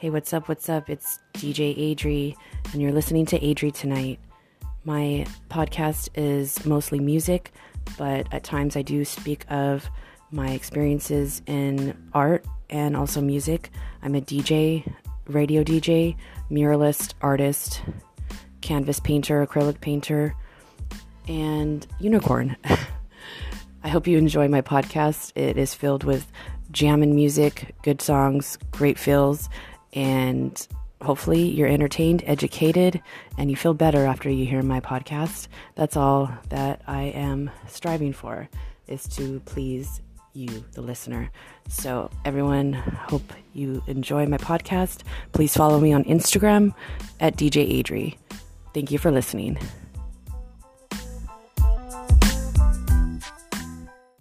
Hey, what's up? What's up? It's DJ Adree, and you're listening to Adree tonight. My podcast is mostly music, but at times I do speak of my experiences in art and also music. I'm a DJ, radio DJ, muralist, artist, canvas painter, acrylic painter, and unicorn. I hope you enjoy my podcast. It is filled with jamming music, good songs, great feels, and hopefully you're entertained, educated, and you feel better after you hear my podcast. That's all that I am striving for is to please you, the listener. So, everyone, hope you enjoy my podcast. Please follow me on Instagram at DJ Adree. Thank you for listening.